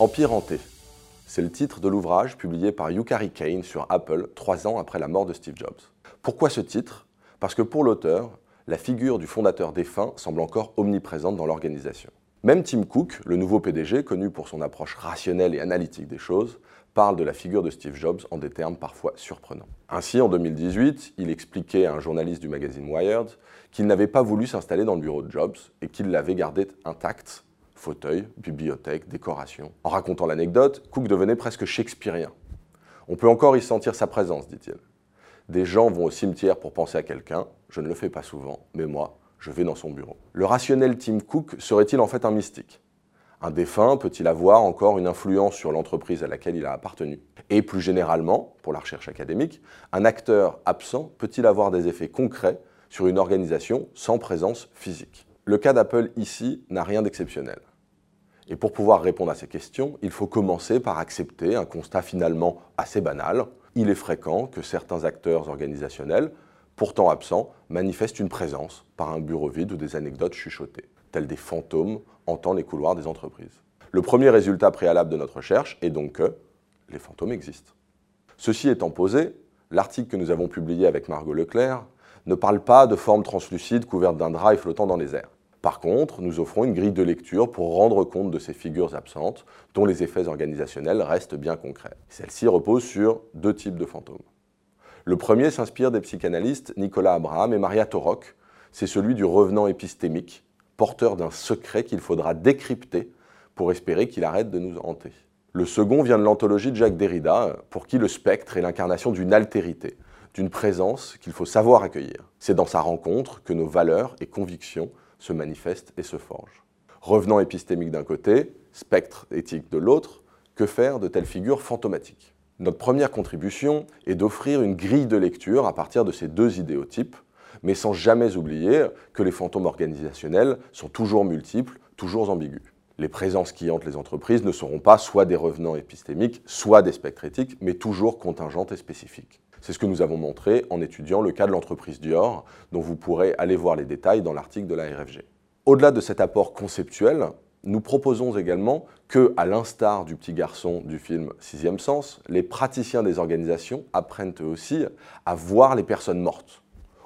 Empire hanté. C'est le titre de l'ouvrage publié par Yukari Kane sur Apple trois ans après la mort de Steve Jobs. Pourquoi ce titre? Parce que pour l'auteur, la figure du fondateur défunt semble encore omniprésente dans l'organisation. Même Tim Cook, le nouveau PDG, connu pour son approche rationnelle et analytique des choses, parle de la figure de Steve Jobs en des termes parfois surprenants. Ainsi, en 2018, il expliquait à un journaliste du magazine Wired qu'il n'avait pas voulu s'installer dans le bureau de Jobs et qu'il l'avait gardé intact, fauteuil, bibliothèque, décoration. En racontant l'anecdote, Cook devenait presque shakespearien. On peut encore y sentir sa présence, dit-il. Des gens vont au cimetière pour penser à quelqu'un, je ne le fais pas souvent, mais moi, je vais dans son bureau. Le rationnel Tim Cook serait-il en fait un mystique? Un défunt peut-il avoir encore une influence sur l'entreprise à laquelle il a appartenu? Et plus généralement, pour la recherche académique, un acteur absent peut-il avoir des effets concrets sur une organisation sans présence physique? Le cas d'Apple ici n'a rien d'exceptionnel. Et pour pouvoir répondre à ces questions, il faut commencer par accepter un constat finalement assez banal. Il est fréquent que certains acteurs organisationnels pourtant absents, manifestent une présence par un bureau vide ou des anecdotes chuchotées, tels des fantômes hantant les couloirs des entreprises. Le premier résultat préalable de notre recherche est donc que les fantômes existent. Ceci étant posé, l'article que nous avons publié avec Margot Leclerc ne parle pas de formes translucides couvertes d'un drap et flottant dans les airs. Par contre, nous offrons une grille de lecture pour rendre compte de ces figures absentes dont les effets organisationnels restent bien concrets. Celle-ci repose sur deux types de fantômes. Le premier s'inspire des psychanalystes Nicolas Abraham et Maria Torok. C'est celui du revenant épistémique, porteur d'un secret qu'il faudra décrypter pour espérer qu'il arrête de nous hanter. Le second vient de l'anthologie de Jacques Derrida, pour qui le spectre est l'incarnation d'une altérité, d'une présence qu'il faut savoir accueillir. C'est dans sa rencontre que nos valeurs et convictions se manifestent et se forgent. Revenant épistémique d'un côté, spectre éthique de l'autre, que faire de telles figures fantomatiques? Notre première contribution est d'offrir une grille de lecture à partir de ces deux idéotypes, mais sans jamais oublier que les fantômes organisationnels sont toujours multiples, toujours ambigus. Les présences qui hantent les entreprises ne seront pas soit des revenants épistémiques, soit des spectres éthiques, mais toujours contingentes et spécifiques. C'est ce que nous avons montré en étudiant le cas de l'entreprise Dior, dont vous pourrez aller voir les détails dans l'article de la RFG. Au-delà de cet apport conceptuel, nous proposons également que, à l'instar du petit garçon du film Sixième Sens, les praticiens des organisations apprennent eux aussi à voir les personnes mortes,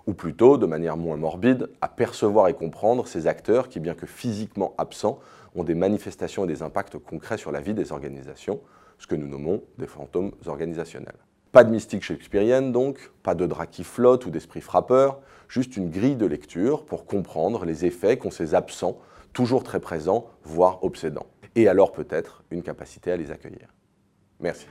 ou plutôt, de manière moins morbide, à percevoir et comprendre ces acteurs qui, bien que physiquement absents, ont des manifestations et des impacts concrets sur la vie des organisations, ce que nous nommons des fantômes organisationnels. Pas de mystique shakespearienne donc, pas de drap qui flotte ou d'esprit frappeur, juste une grille de lecture pour comprendre les effets qu'ont ces absents toujours très présents, voire obsédants. Et alors peut-être une capacité à les accueillir. Merci.